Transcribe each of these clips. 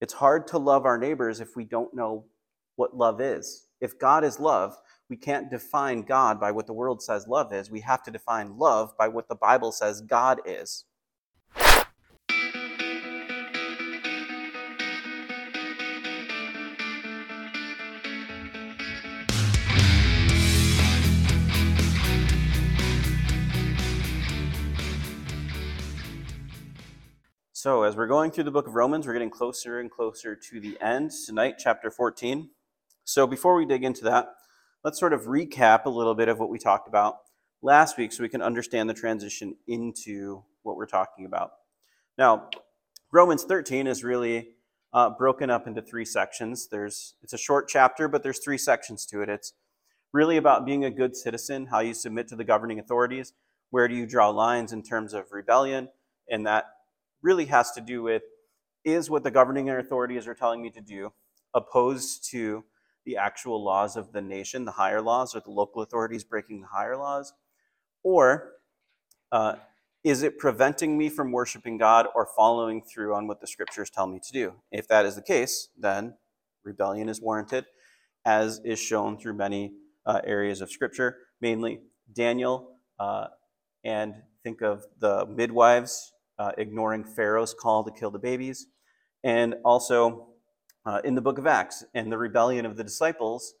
It's hard to love our neighbors if we don't know what love is. If God is love, we can't define God by what the world says love is. We have to define love by what the Bible says God is. So, as we're going through the book of Romans, we're getting closer and closer to the end. Tonight, chapter 14. So, before we dig into that, let's sort of recap a little bit of what we talked about last week so we can understand the transition into what we're talking about. Now, Romans 13 is really uh, broken up into three sections. There's it's a short chapter, but there's three sections to it. It's really about being a good citizen, how you submit to the governing authorities, where do you draw lines in terms of rebellion, and that really has to do with is what the governing authorities are telling me to do opposed to the actual laws of the nation, the higher laws, or the local authorities breaking the higher laws? Or uh, is it preventing me from worshiping God or following through on what the scriptures tell me to do? If that is the case, then rebellion is warranted, as is shown through many uh, areas of scripture, mainly Daniel, uh, and think of the midwives uh, ignoring Pharaoh's call to kill the babies, and also uh, in the book of Acts and the rebellion of the disciples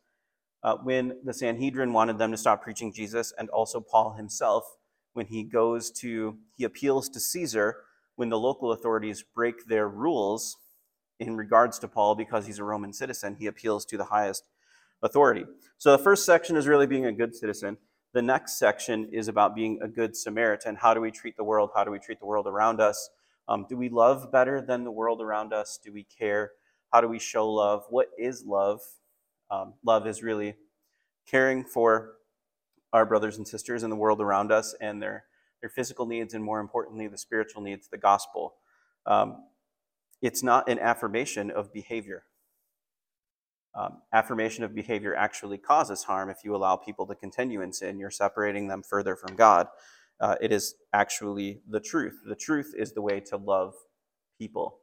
uh, when the Sanhedrin wanted them to stop preaching Jesus, and also Paul himself when he goes to, he appeals to Caesar when the local authorities break their rules in regards to Paul because he's a Roman citizen, he appeals to the highest authority. So the first section is really being a good citizen. The next section is about being a good Samaritan. How do we treat the world? How do we treat the world around us? Um, do we love better than the world around us? Do we care? How do we show love? What is love? Um, love is really caring for our brothers and sisters in the world around us and their, their physical needs, and more importantly, the spiritual needs, the gospel. Um, it's not an affirmation of behavior um, affirmation of behavior actually causes harm if you allow people to continue in sin. You're separating them further from God. Uh, it is actually the truth. The truth is the way to love people.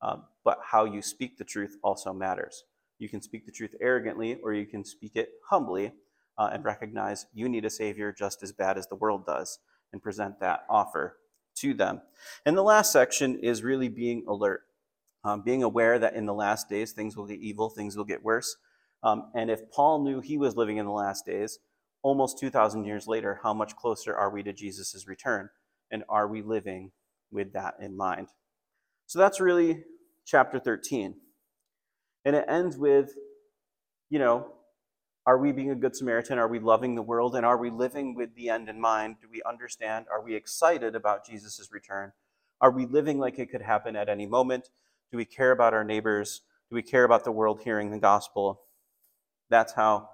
Um, but how you speak the truth also matters. You can speak the truth arrogantly, or you can speak it humbly uh, and recognize you need a Savior just as bad as the world does and present that offer to them. And the last section is really being alert um, being aware that in the last days things will get evil, things will get worse. Um, and if Paul knew he was living in the last days, almost 2,000 years later, how much closer are we to Jesus' return? And are we living with that in mind? So that's really chapter 13. And it ends with, you know, are we being a good Samaritan? Are we loving the world? And are we living with the end in mind? Do we understand? Are we excited about Jesus' return? Are we living like it could happen at any moment? Do we care about our neighbors? Do we care about the world hearing the gospel? That's how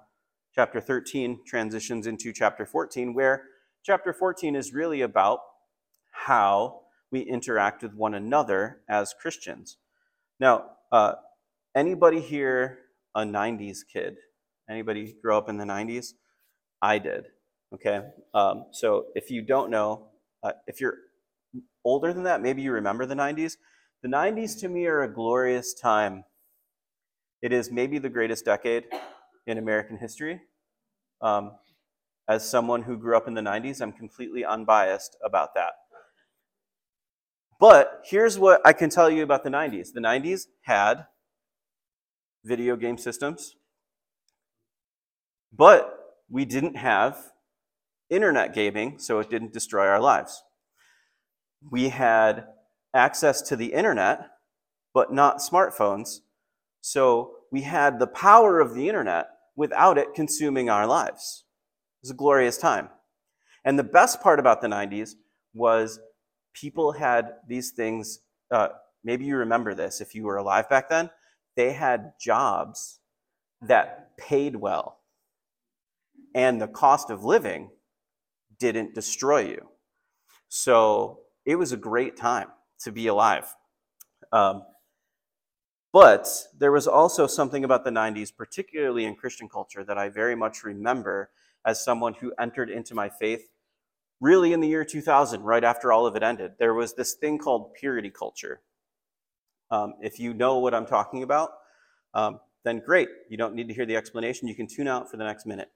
chapter 13 transitions into chapter 14, where chapter 14 is really about how we interact with one another as Christians. Now, uh, anybody here a 90s kid? Anybody grow up in the 90s? I did. Okay. Um, so if you don't know, uh, if you're older than that, maybe you remember the 90s. The 90s to me are a glorious time. It is maybe the greatest decade in American history. Um, as someone who grew up in the 90s, I'm completely unbiased about that. But here's what I can tell you about the 90s the 90s had video game systems, but we didn't have internet gaming, so it didn't destroy our lives. We had access to the internet, but not smartphones. So we had the power of the internet without it consuming our lives. It was a glorious time. And the best part about the 90s was people had these things. Uh, maybe you remember this if you were alive back then. They had jobs that paid well, and the cost of living didn't destroy you. So it was a great time to be alive. Um, but there was also something about the 90s, particularly in Christian culture, that I very much remember as someone who entered into my faith really in the year 2000, right after all of it ended. There was this thing called purity culture. Um, if you know what I'm talking about, um, then great. You don't need to hear the explanation. You can tune out for the next minute.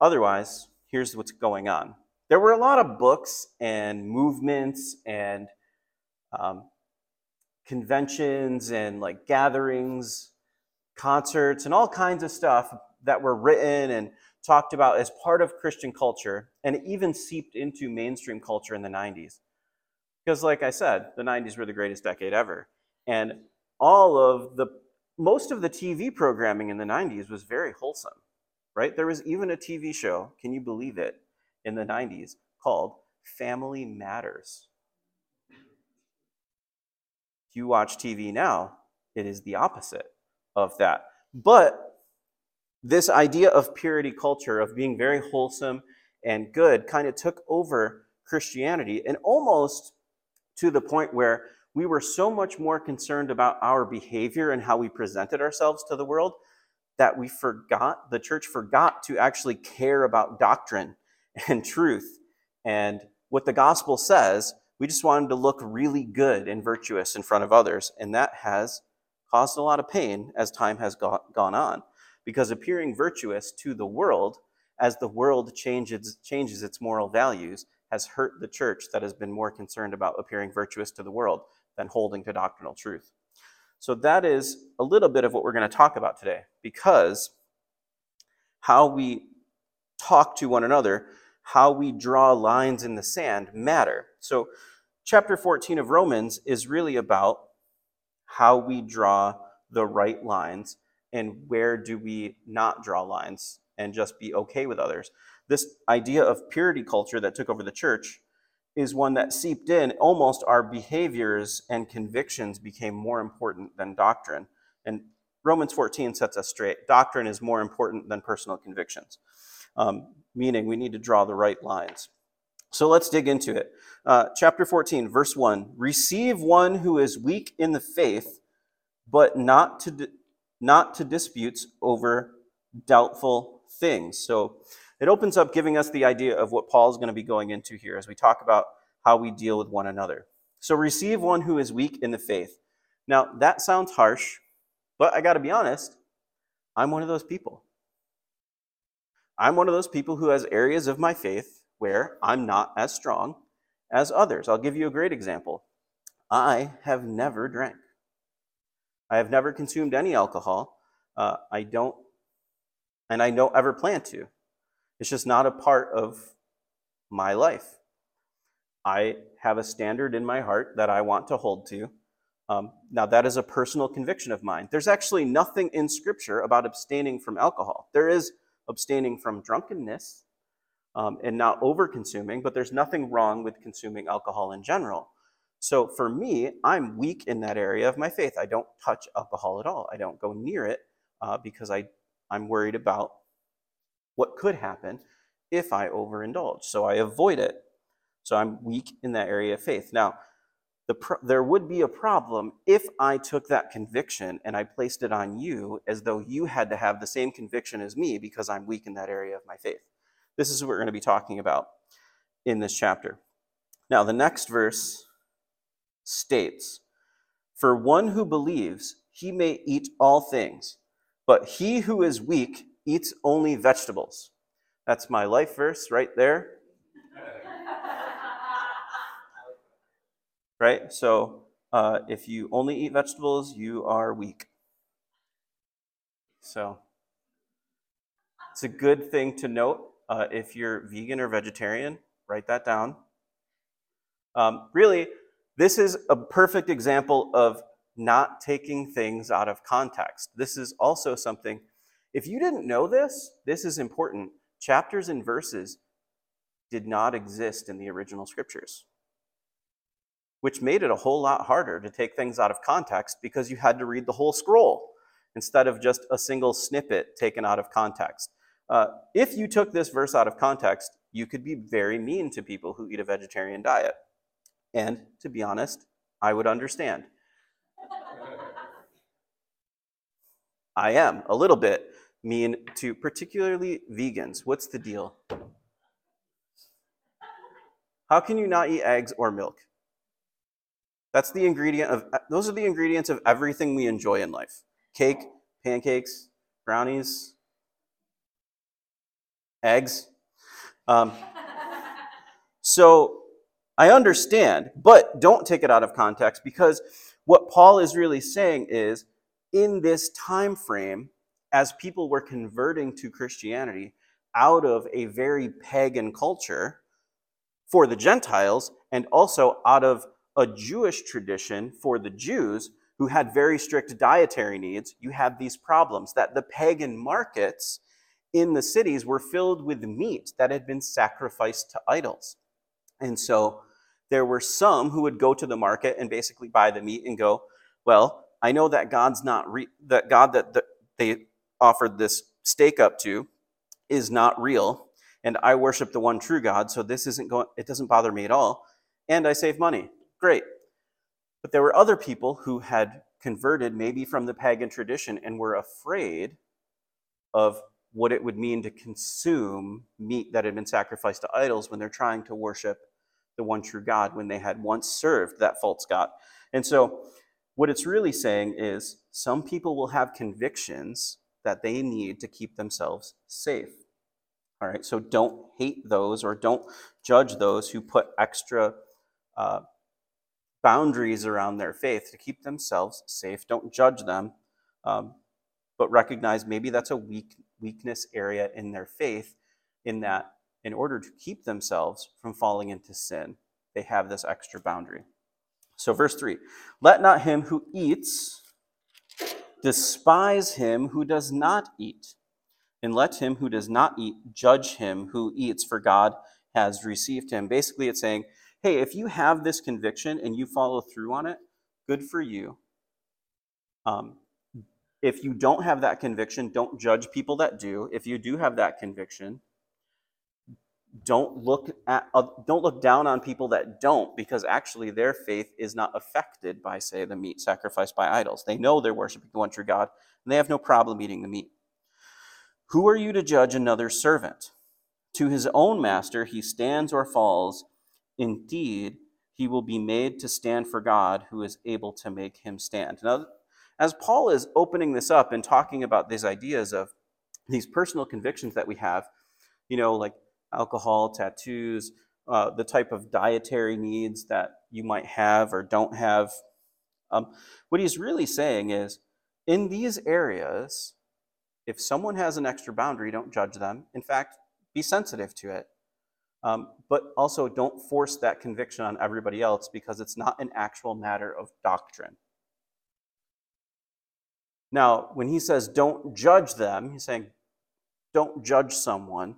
Otherwise, here's what's going on. There were a lot of books and movements and um, conventions and like gatherings, concerts, and all kinds of stuff that were written and talked about as part of Christian culture, and even seeped into mainstream culture in the 90s. Because, like I said, the 90s were the greatest decade ever. And all of the, most of the TV programming in the 90s was very wholesome, right? There was even a TV show, can you believe it, in the 90s called Family Matters. You watch TV now, it is the opposite of that. But this idea of purity culture, of being very wholesome and good, kind of took over Christianity and almost to the point where we were so much more concerned about our behavior and how we presented ourselves to the world that we forgot, the church forgot to actually care about doctrine and truth and what the gospel says. We just wanted to look really good and virtuous in front of others. And that has caused a lot of pain as time has gone on because appearing virtuous to the world as the world changes, changes its moral values has hurt the church that has been more concerned about appearing virtuous to the world than holding to doctrinal truth. So, that is a little bit of what we're going to talk about today because how we talk to one another, how we draw lines in the sand matter. So, chapter 14 of Romans is really about how we draw the right lines and where do we not draw lines and just be okay with others. This idea of purity culture that took over the church is one that seeped in. Almost our behaviors and convictions became more important than doctrine. And Romans 14 sets us straight. Doctrine is more important than personal convictions, um, meaning we need to draw the right lines. So let's dig into it. Uh, chapter 14, verse 1 Receive one who is weak in the faith, but not to, not to disputes over doubtful things. So it opens up giving us the idea of what Paul is going to be going into here as we talk about how we deal with one another. So receive one who is weak in the faith. Now, that sounds harsh, but I got to be honest, I'm one of those people. I'm one of those people who has areas of my faith where I'm not as strong as others. I'll give you a great example. I have never drank. I have never consumed any alcohol. Uh, I don't, and I don't ever plan to. It's just not a part of my life. I have a standard in my heart that I want to hold to. Um, now, that is a personal conviction of mine. There's actually nothing in Scripture about abstaining from alcohol. There is abstaining from drunkenness um, and not over consuming, but there's nothing wrong with consuming alcohol in general. So for me, I'm weak in that area of my faith. I don't touch alcohol at all. I don't go near it uh, because I, I'm worried about what could happen if I overindulge. So I avoid it. So I'm weak in that area of faith. Now, the pro- there would be a problem if I took that conviction and I placed it on you as though you had to have the same conviction as me because I'm weak in that area of my faith. This is what we're going to be talking about in this chapter. Now, the next verse states For one who believes, he may eat all things, but he who is weak eats only vegetables. That's my life verse right there. right? So uh, if you only eat vegetables, you are weak. So it's a good thing to note uh, if you're vegan or vegetarian, write that down. Um, really, this is a perfect example of not taking things out of context. This is also something, if you didn't know this, this is important. Chapters and verses did not exist in the original scriptures, which made it a whole lot harder to take things out of context because you had to read the whole scroll instead of just a single snippet taken out of context. Uh, if you took this verse out of context, you could be very mean to people who eat a vegetarian diet. And to be honest, I would understand. I am a little bit mean to particularly vegans. What's the deal? How can you not eat eggs or milk? That's the ingredient of those are the ingredients of everything we enjoy in life. Cake, pancakes, brownies, eggs. Um, so I understand, but don't take it out of context because what Paul is really saying is in this time frame, as people were converting to Christianity out of a very pagan culture for the Gentiles and also out of a Jewish tradition for the Jews who had very strict dietary needs, you had these problems that the pagan markets in the cities were filled with meat that had been sacrificed to idols. And so there were some who would go to the market and basically buy the meat and go, well, I know that God's not re- that God that the, they offered this steak up to is not real, and I worship the one true God, so this isn't going. It doesn't bother me at all, and I save money. Great. But there were other people who had converted, maybe from the pagan tradition, and were afraid of what it would mean to consume meat that had been sacrificed to idols when they're trying to worship the one true God when they had once served that false God. And so, what it's really saying is some people will have convictions that they need to keep themselves safe. All right, so don't hate those or don't judge those who put extra uh, boundaries around their faith to keep themselves safe. Don't judge them, um, but recognize maybe that's a weak weakness area in their faith, in that in order to keep themselves from falling into sin, they have this extra boundary. So, verse 3 Let not him who eats despise him who does not eat, and let him who does not eat judge him who eats, for God has received him. Basically, it's saying, hey, if you have this conviction and you follow through on it, good for you. Um, if you don't have that conviction, don't judge people that do. If you do have that conviction, don't look at uh, don't look down on people that don't because actually their faith is not affected by say the meat sacrificed by idols. They know they're worshiping the one true god and they have no problem eating the meat. Who are you to judge another servant? To his own master he stands or falls. Indeed he will be made to stand for god who is able to make him stand. Now as paul is opening this up and talking about these ideas of these personal convictions that we have you know like alcohol, tattoos, uh, the type of dietary needs that you might have or don't have. Um, what he's really saying is in these areas, if someone has an extra boundary, don't judge them. In fact, be sensitive to it. Um, but also don't force that conviction on everybody else because it's not an actual matter of doctrine. Now, when he says don't judge them, he's saying don't judge someone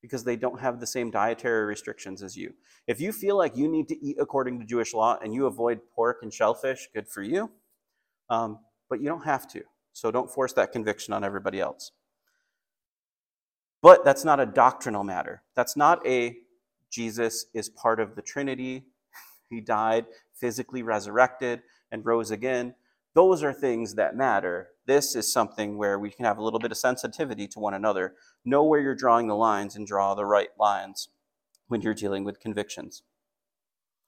because they don't have the same dietary restrictions as you. If you feel like you need to eat according to Jewish law and you avoid pork and shellfish, good for you. Um, but you don't have to. So don't force that conviction on everybody else. But that's not a doctrinal matter. That's not a Jesus is part of the Trinity. He died, physically resurrected, and rose again. Those are things that matter. This is something where we can have a little bit of sensitivity to one another, know where you're drawing the lines, and draw the right lines when you're dealing with convictions.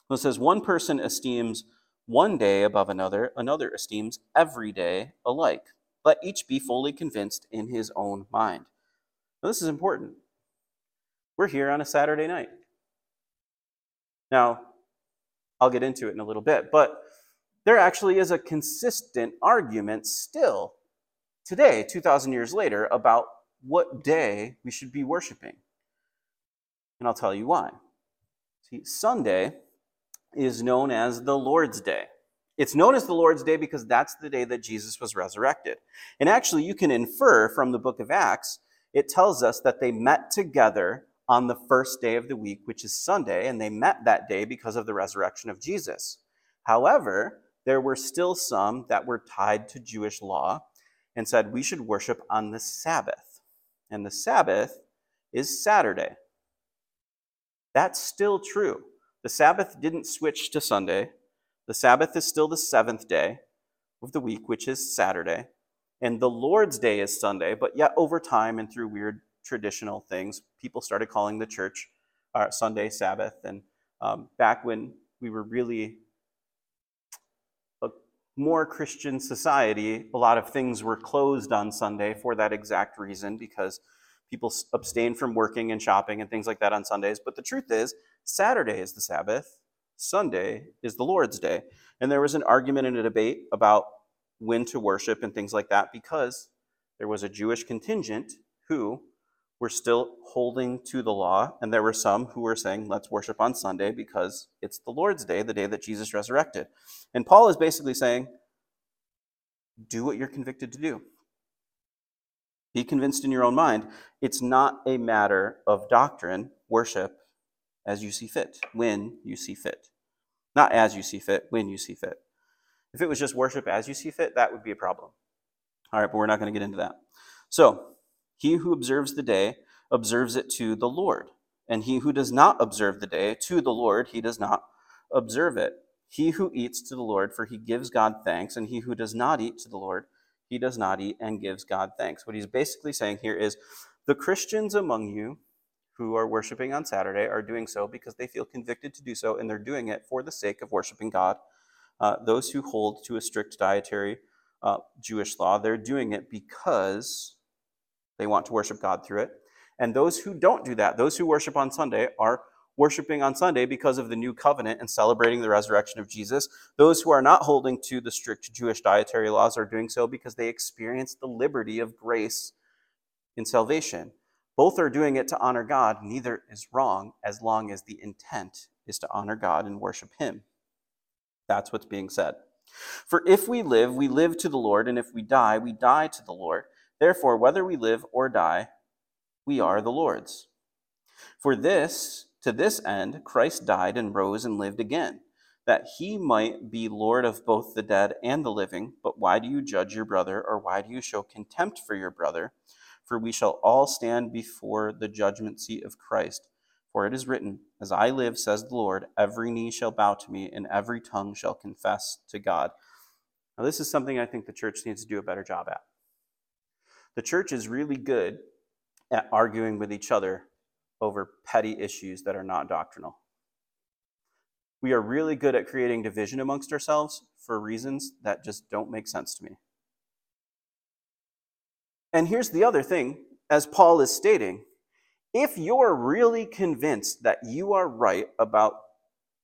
Well, it says, One person esteems one day above another, another esteems every day alike. Let each be fully convinced in his own mind. Now, this is important. We're here on a Saturday night. Now, I'll get into it in a little bit, but there actually is a consistent argument still today, 2,000 years later, about what day we should be worshiping. And I'll tell you why. See, Sunday is known as the Lord's Day. It's known as the Lord's Day because that's the day that Jesus was resurrected. And actually, you can infer from the book of Acts, it tells us that they met together on the first day of the week, which is Sunday, and they met that day because of the resurrection of Jesus. However, there were still some that were tied to Jewish law and said we should worship on the Sabbath. And the Sabbath is Saturday. That's still true. The Sabbath didn't switch to Sunday. The Sabbath is still the seventh day of the week, which is Saturday. And the Lord's Day is Sunday, but yet over time and through weird traditional things, people started calling the church uh, Sunday Sabbath. And um, back when we were really more Christian society, a lot of things were closed on Sunday for that exact reason because people abstain from working and shopping and things like that on Sundays. But the truth is, Saturday is the Sabbath, Sunday is the Lord's Day. And there was an argument and a debate about when to worship and things like that because there was a Jewish contingent who were still holding to the law, and there were some who were saying, let's worship on Sunday because it's the Lord's day, the day that Jesus resurrected. And Paul is basically saying, do what you're convicted to do. Be convinced in your own mind. It's not a matter of doctrine, worship as you see fit, when you see fit. Not as you see fit, when you see fit. If it was just worship as you see fit, that would be a problem. All right, but we're not going to get into that. So, he who observes the day observes it to the Lord, and he who does not observe the day to the Lord, he does not observe it. He who eats to the Lord, for he gives God thanks, and he who does not eat to the Lord, he does not eat and gives God thanks. What he's basically saying here is the Christians among you who are worshiping on Saturday are doing so because they feel convicted to do so, and they're doing it for the sake of worshiping God. Uh, those who hold to a strict dietary uh, Jewish law, they're doing it because they want to worship God through it. And those who don't do that, those who worship on Sunday, are worshiping on Sunday because of the new covenant and celebrating the resurrection of Jesus. Those who are not holding to the strict Jewish dietary laws are doing so because they experience the liberty of grace in salvation. Both are doing it to honor God. Neither is wrong as long as the intent is to honor God and worship Him. That's what's being said. For if we live, we live to the Lord, and if we die, we die to the Lord. Therefore, whether we live or die, we are the Lord's. For this, to this end, Christ died and rose and lived again, that he might be Lord of both the dead and the living. But why do you judge your brother, or why do you show contempt for your brother? For we shall all stand before the judgment seat of Christ. For it is written, As I live, says the Lord, every knee shall bow to me, and every tongue shall confess to God. Now, this is something I think the church needs to do a better job at. The church is really good at arguing with each other over petty issues that are not doctrinal. We are really good at creating division amongst ourselves for reasons that just don't make sense to me. And here's the other thing, as Paul is stating if you're really convinced that you are right about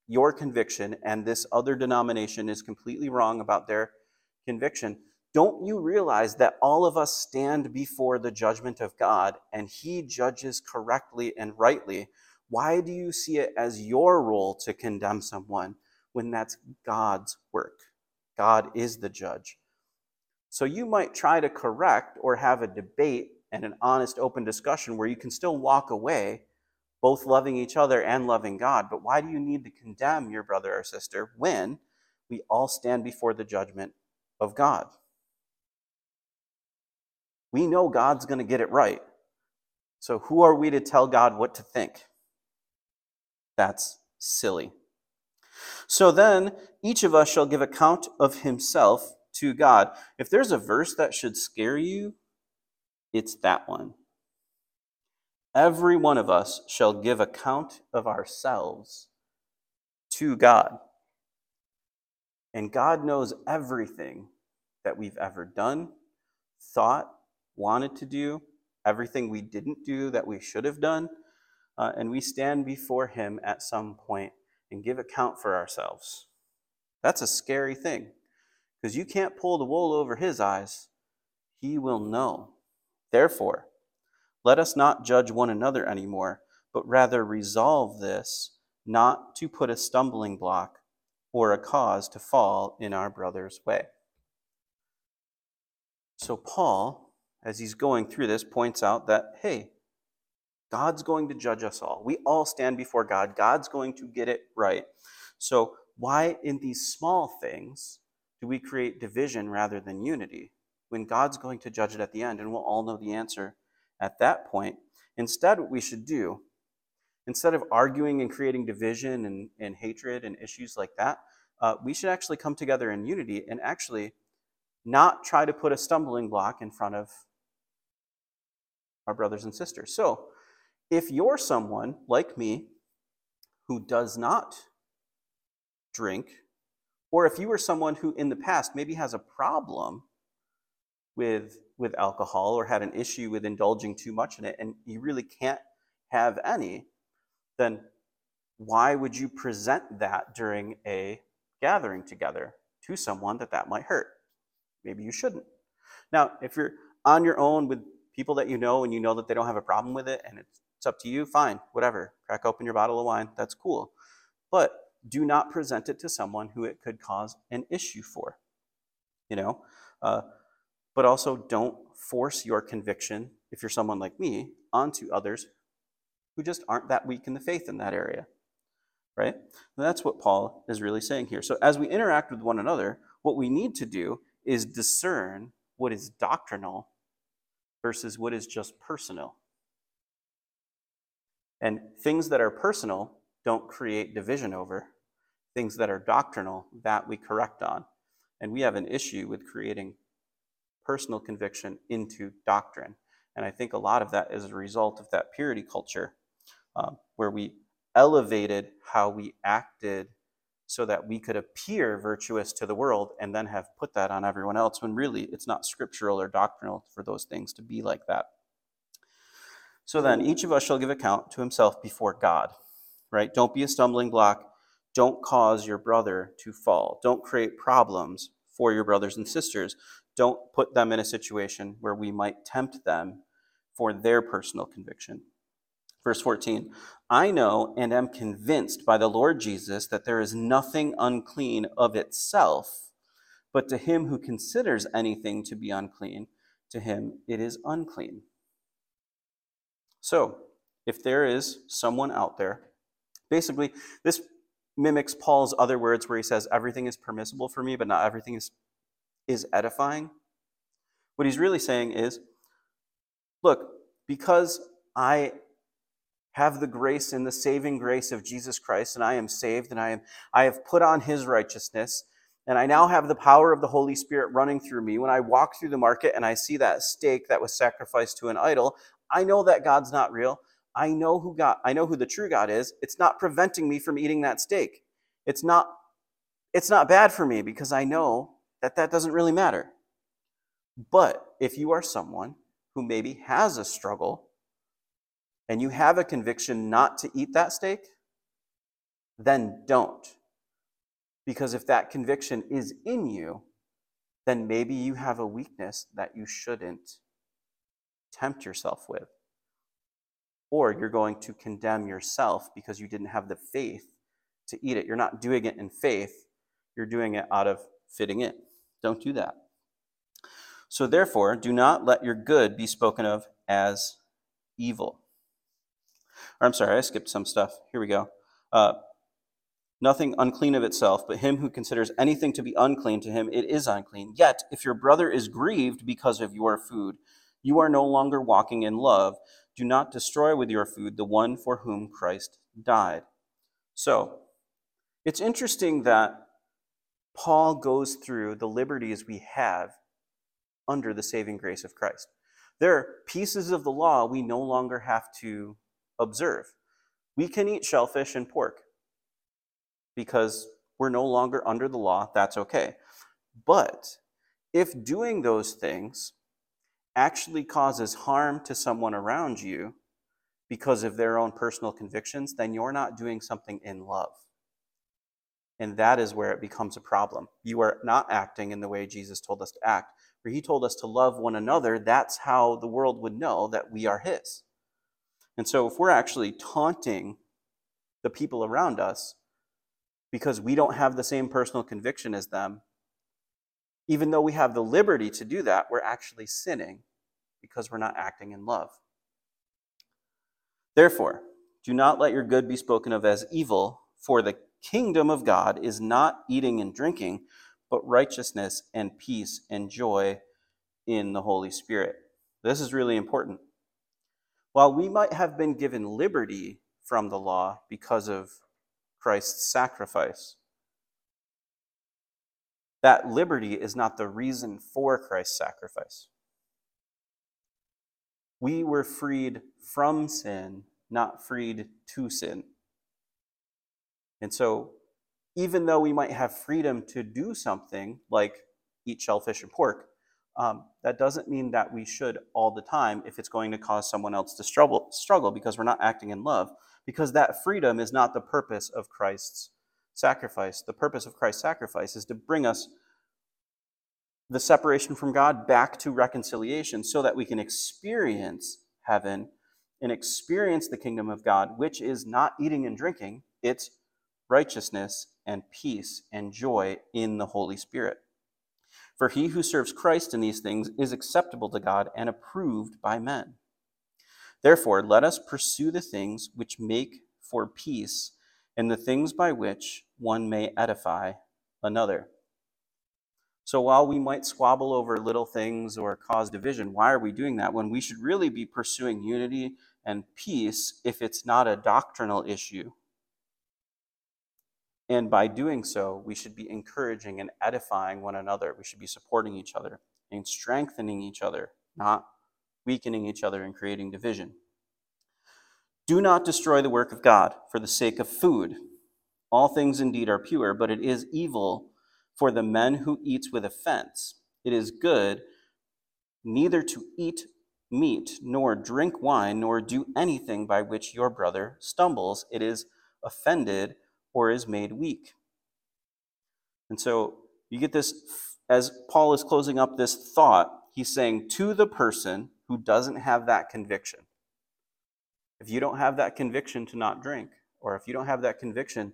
your conviction and this other denomination is completely wrong about their conviction, don't you realize that all of us stand before the judgment of God and He judges correctly and rightly? Why do you see it as your role to condemn someone when that's God's work? God is the judge. So you might try to correct or have a debate and an honest, open discussion where you can still walk away both loving each other and loving God. But why do you need to condemn your brother or sister when we all stand before the judgment of God? We know God's going to get it right. So who are we to tell God what to think? That's silly. So then, each of us shall give account of himself to God. If there's a verse that should scare you, it's that one. Every one of us shall give account of ourselves to God. And God knows everything that we've ever done, thought, wanted to do, everything we didn't do that we should have done. Uh, and we stand before Him at some point and give account for ourselves. That's a scary thing because you can't pull the wool over his eyes. He will know. Therefore, let us not judge one another anymore, but rather resolve this not to put a stumbling block or a cause to fall in our brother's way. So, Paul, as he's going through this, points out that, hey, God's going to judge us all. We all stand before God. God's going to get it right. So, why in these small things do we create division rather than unity when God's going to judge it at the end and we'll all know the answer at that point? Instead, what we should do, instead of arguing and creating division and, and hatred and issues like that, uh, we should actually come together in unity and actually not try to put a stumbling block in front of our brothers and sisters. So, if you're someone like me who does not drink, or if you were someone who in the past maybe has a problem with, with alcohol or had an issue with indulging too much in it and you really can't have any, then why would you present that during a gathering together to someone that that might hurt? Maybe you shouldn't. Now, if you're on your own with people that you know and you know that they don't have a problem with it and it's, up to you, fine, whatever. Crack open your bottle of wine, that's cool. But do not present it to someone who it could cause an issue for. You know? Uh, but also don't force your conviction, if you're someone like me, onto others who just aren't that weak in the faith in that area. Right? And that's what Paul is really saying here. So as we interact with one another, what we need to do is discern what is doctrinal versus what is just personal. And things that are personal don't create division over. Things that are doctrinal, that we correct on. And we have an issue with creating personal conviction into doctrine. And I think a lot of that is a result of that purity culture um, where we elevated how we acted so that we could appear virtuous to the world and then have put that on everyone else when really it's not scriptural or doctrinal for those things to be like that. So then, each of us shall give account to himself before God, right? Don't be a stumbling block. Don't cause your brother to fall. Don't create problems for your brothers and sisters. Don't put them in a situation where we might tempt them for their personal conviction. Verse 14 I know and am convinced by the Lord Jesus that there is nothing unclean of itself, but to him who considers anything to be unclean, to him it is unclean. So, if there is someone out there, basically, this mimics Paul's other words where he says, Everything is permissible for me, but not everything is, is edifying. What he's really saying is, Look, because I have the grace and the saving grace of Jesus Christ, and I am saved, and I am I have put on his righteousness, and I now have the power of the Holy Spirit running through me. When I walk through the market and I see that steak that was sacrificed to an idol, I know that God's not real. I know who God I know who the true God is. It's not preventing me from eating that steak. It's not it's not bad for me because I know that that doesn't really matter. But if you are someone who maybe has a struggle and you have a conviction not to eat that steak, then don't. Because if that conviction is in you, then maybe you have a weakness that you shouldn't tempt yourself with. Or you're going to condemn yourself because you didn't have the faith to eat it. You're not doing it in faith, you're doing it out of fitting in. Don't do that. So, therefore, do not let your good be spoken of as evil. Or I'm sorry, I skipped some stuff. Here we go. Uh, nothing unclean of itself, but him who considers anything to be unclean to him, it is unclean. Yet, if your brother is grieved because of your food, you are no longer walking in love. Do not destroy with your food the one for whom Christ died. So, it's interesting that Paul goes through the liberties we have under the saving grace of Christ. There are pieces of the law we no longer have to observe. We can eat shellfish and pork because we're no longer under the law. That's okay. But if doing those things actually causes harm to someone around you because of their own personal convictions, then you're not doing something in love. And that is where it becomes a problem. You are not acting in the way Jesus told us to act. For he told us to love one another, that's how the world would know that we are his. And so, if we're actually taunting the people around us because we don't have the same personal conviction as them, even though we have the liberty to do that, we're actually sinning because we're not acting in love. Therefore, do not let your good be spoken of as evil, for the kingdom of God is not eating and drinking, but righteousness and peace and joy in the Holy Spirit. This is really important. While we might have been given liberty from the law because of Christ's sacrifice, that liberty is not the reason for Christ's sacrifice. We were freed from sin, not freed to sin. And so even though we might have freedom to do something like eat shellfish or pork, um, that doesn't mean that we should all the time if it's going to cause someone else to struggle, struggle because we're not acting in love. Because that freedom is not the purpose of Christ's sacrifice. The purpose of Christ's sacrifice is to bring us the separation from God back to reconciliation so that we can experience heaven and experience the kingdom of God, which is not eating and drinking, it's righteousness and peace and joy in the Holy Spirit. For he who serves Christ in these things is acceptable to God and approved by men. Therefore, let us pursue the things which make for peace and the things by which one may edify another. So while we might squabble over little things or cause division, why are we doing that when we should really be pursuing unity and peace if it's not a doctrinal issue? And by doing so, we should be encouraging and edifying one another. We should be supporting each other and strengthening each other, not weakening each other and creating division. Do not destroy the work of God for the sake of food. All things indeed are pure, but it is evil for the men who eats with offense. It is good neither to eat meat, nor drink wine, nor do anything by which your brother stumbles. It is offended or is made weak. And so you get this, as Paul is closing up this thought, he's saying to the person who doesn't have that conviction, if you don't have that conviction to not drink, or if you don't have that conviction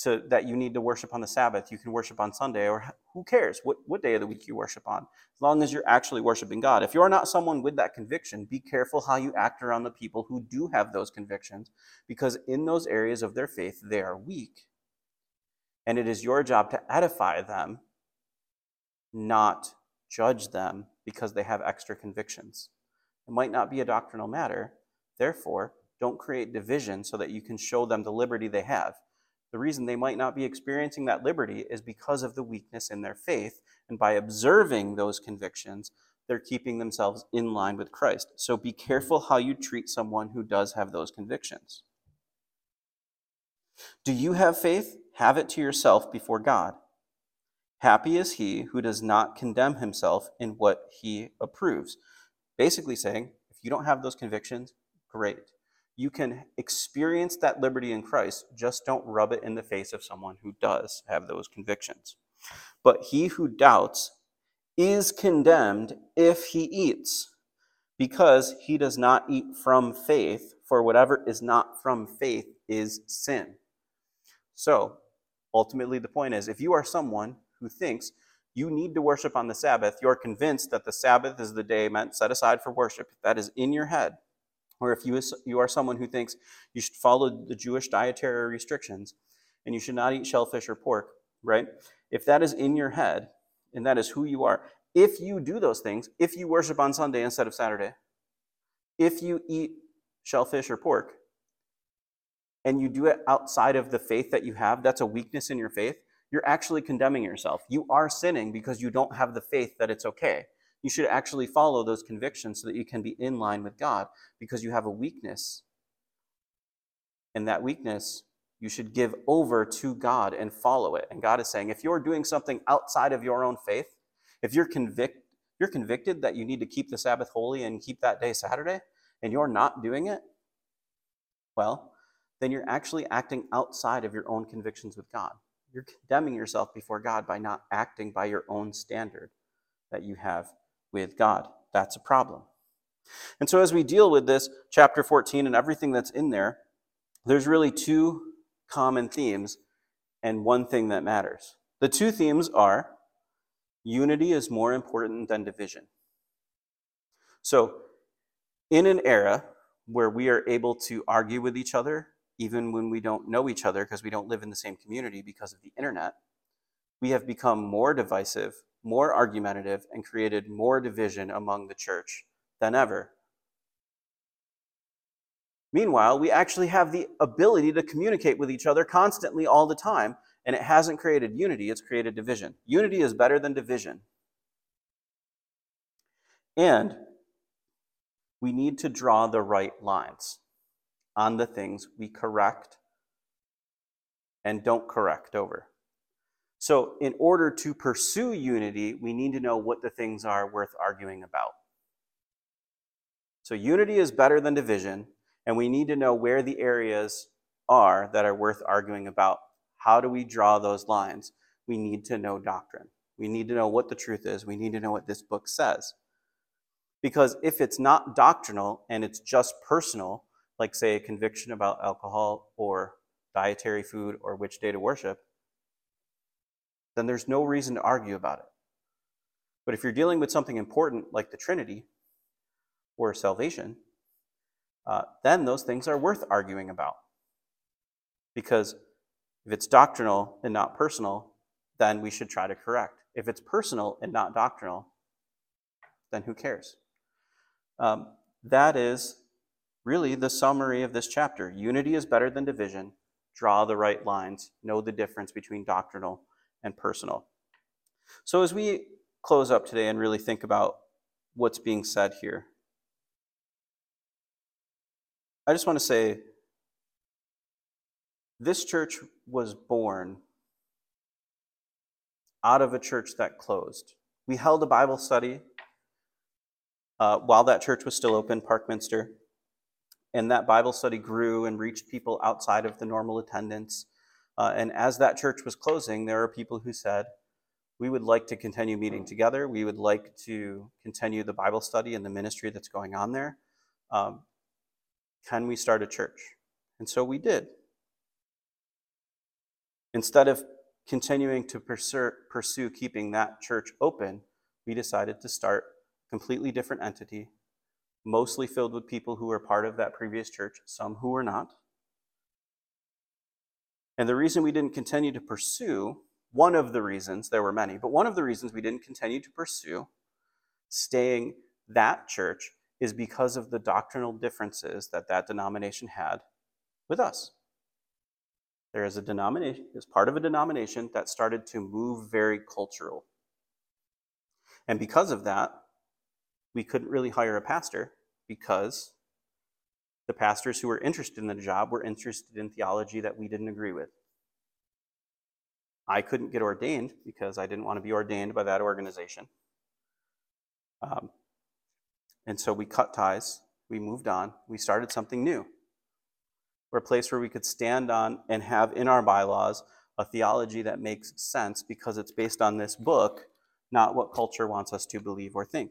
so that you need to worship on the Sabbath, you can worship on Sunday, or who cares what, what day of the week you worship on, as long as you're actually worshiping God. If you're not someone with that conviction, be careful how you act around the people who do have those convictions, because in those areas of their faith, they are weak. And it is your job to edify them, not judge them because they have extra convictions. It might not be a doctrinal matter. Therefore, don't create division so that you can show them the liberty they have. The reason they might not be experiencing that liberty is because of the weakness in their faith. And by observing those convictions, they're keeping themselves in line with Christ. So be careful how you treat someone who does have those convictions. Do you have faith? Have it to yourself before God. Happy is he who does not condemn himself in what he approves. Basically, saying, if you don't have those convictions, great you can experience that liberty in Christ, just don't rub it in the face of someone who does have those convictions. But he who doubts is condemned if he eats, because he does not eat from faith, for whatever is not from faith is sin. So, ultimately, the point is if you are someone who thinks you need to worship on the Sabbath, you're convinced that the Sabbath is the day meant set aside for worship, that is in your head, or if you, you are someone who thinks you should follow the Jewish dietary restrictions and you should not eat shellfish or pork, right? If that is in your head and that is who you are, if you do those things, if you worship on Sunday instead of Saturday, if you eat shellfish or pork, and you do it outside of the faith that you have, that's a weakness in your faith, you're actually condemning yourself. You are sinning because you don't have the faith that it's okay you should actually follow those convictions so that you can be in line with God because you have a weakness. And that weakness, you should give over to God and follow it. And God is saying, if you're doing something outside of your own faith, if you're convict, you're convicted that you need to keep the Sabbath holy and keep that day Saturday, and you're not doing it, well, then you're actually acting outside of your own convictions with God. You're condemning yourself before God by not acting by your own standard that you have with God. That's a problem. And so, as we deal with this, chapter 14 and everything that's in there, there's really two common themes and one thing that matters. The two themes are unity is more important than division. So, in an era where we are able to argue with each other, even when we don't know each other because we don't live in the same community because of the internet, we have become more divisive more argumentative, and created more division among the church than ever. Meanwhile, we actually have the ability to communicate with each other constantly all the time, and it hasn't created unity, it's created division. Unity is better than division. And we need to draw the right lines on the things we correct and don't correct over. So, in order to pursue unity, we need to know what the things are worth arguing about. So, unity is better than division, and we need to know where the areas are that are worth arguing about. How do we draw those lines? We need to know doctrine. We need to know what the truth is. We need to know what this book says. Because if it's not doctrinal and it's just personal, like, say, a conviction about alcohol or dietary food or which day to worship, then there's no reason to argue about it. But if you're dealing with something important like the Trinity or salvation, uh, then those things are worth arguing about. Because if it's doctrinal and not personal, then we should try to correct. If it's personal and not doctrinal, then who cares? Um, that is really the summary of this chapter. Unity is better than division. Draw the right lines. Know the difference between doctrinal and personal. So, as we close up today and really think about what's being said here, I just want to say this church was born out of a church that closed. We held a Bible study uh, while that church was still open, Parkminster. And that Bible study grew and reached people outside of the normal attendance. Uh, and as that church was closing, there are people who said, We would like to continue meeting together. We would like to continue the Bible study and the ministry that's going on there. Um, can we start a church? And so we did. Instead of continuing to pursue, pursue keeping that church open, we decided to start a completely different entity, mostly filled with people who were part of that previous church, some who were not. And the reason we didn't continue to pursue, one of the reasons, there were many, but one of the reasons we didn't continue to pursue staying that church is because of the doctrinal differences that that denomination had with us. There is a denomination, is part of a denomination that started to move very cultural. And because of that, we couldn't really hire a pastor because the pastors who were interested in the job were interested in theology that we didn't agree with. I couldn't get ordained because I didn't want to be ordained by that organization. Um, and so we cut ties, we moved on, we started something new. We're a place where we could stand on and have in our bylaws a theology that makes sense because it's based on this book, not what culture wants us to believe or think.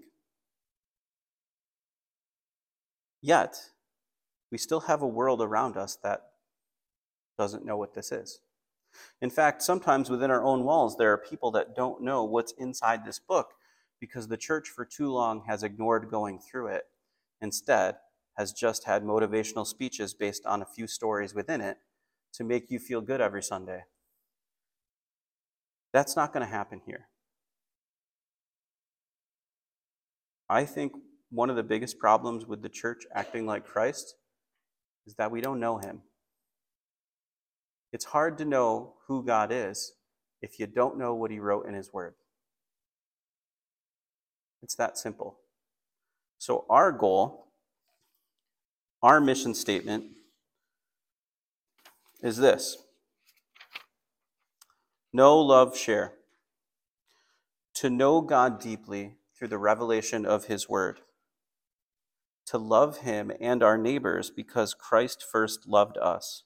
Yet, we still have a world around us that doesn't know what this is. In fact, sometimes within our own walls, there are people that don't know what's inside this book because the church for too long has ignored going through it. Instead, has just had motivational speeches based on a few stories within it to make you feel good every Sunday. That's not going to happen here. I think one of the biggest problems with the church acting like Christ is that we don't know him. It's hard to know who God is if you don't know what he wrote in his word. It's that simple. So, our goal, our mission statement is this Know, love, share. To know God deeply through the revelation of his word to love him and our neighbors because Christ first loved us,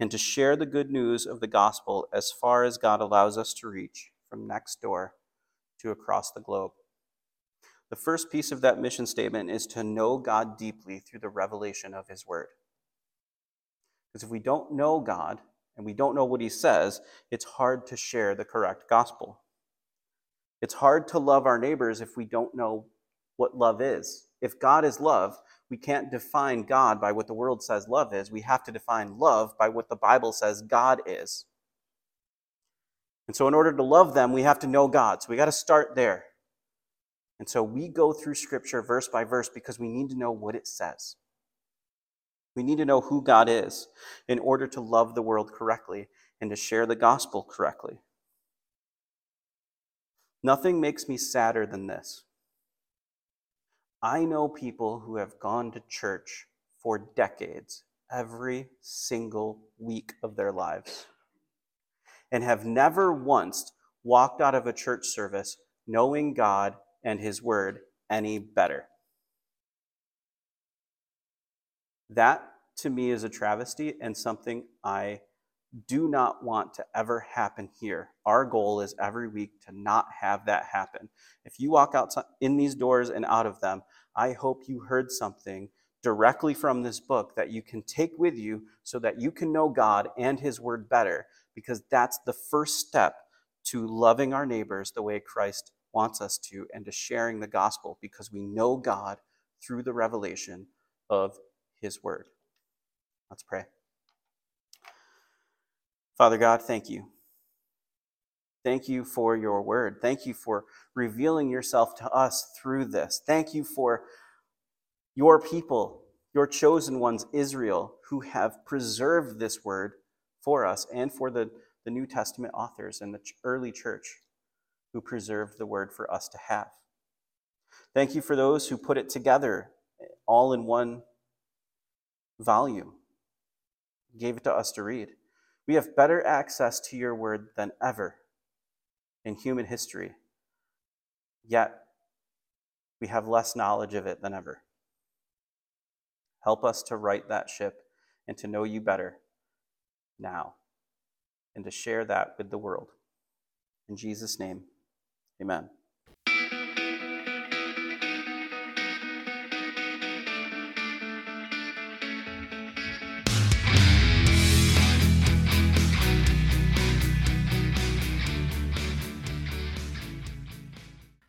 and to share the good news of the gospel as far as God allows us to reach from next door to across the globe. The first piece of that mission statement is to know God deeply through the revelation of his word. Because if we don't know God and we don't know what he says, it's hard to share the correct gospel. It's hard to love our neighbors if we don't know what love is. If God is love, we can't define God by what the world says love is. We have to define love by what the Bible says God is. And so, in order to love them, we have to know God. So, we got to start there. And so, we go through Scripture verse by verse because we need to know what it says. We need to know who God is in order to love the world correctly and to share the gospel correctly. Nothing makes me sadder than this. I know people who have gone to church for decades, every single week of their lives. and have never once walked out of a church service knowing God and His Word any better. That to me is a travesty and something I do not want to ever happen here. Our goal is every week to not have that happen. If you walk out in these doors and out of them, I hope you heard something directly from this book that you can take with you so that you can know God and His Word better, because that's the first step to loving our neighbors the way Christ wants us to and to sharing the gospel because we know God through the revelation of His Word. Let's pray. Father God, thank you. Thank you for your word. Thank you for revealing yourself to us through this. Thank you for your people, your chosen ones, Israel, who have preserved this word for us and for the, the New Testament authors and the early church who preserved the word for us to have. Thank you for those who put it together all in one volume, gave it to us to read. We have better access to your word than ever in human history, yet we have less knowledge of it than ever. Help us to right that ship and to know you better now and to share that with the world. In Jesus' name, amen.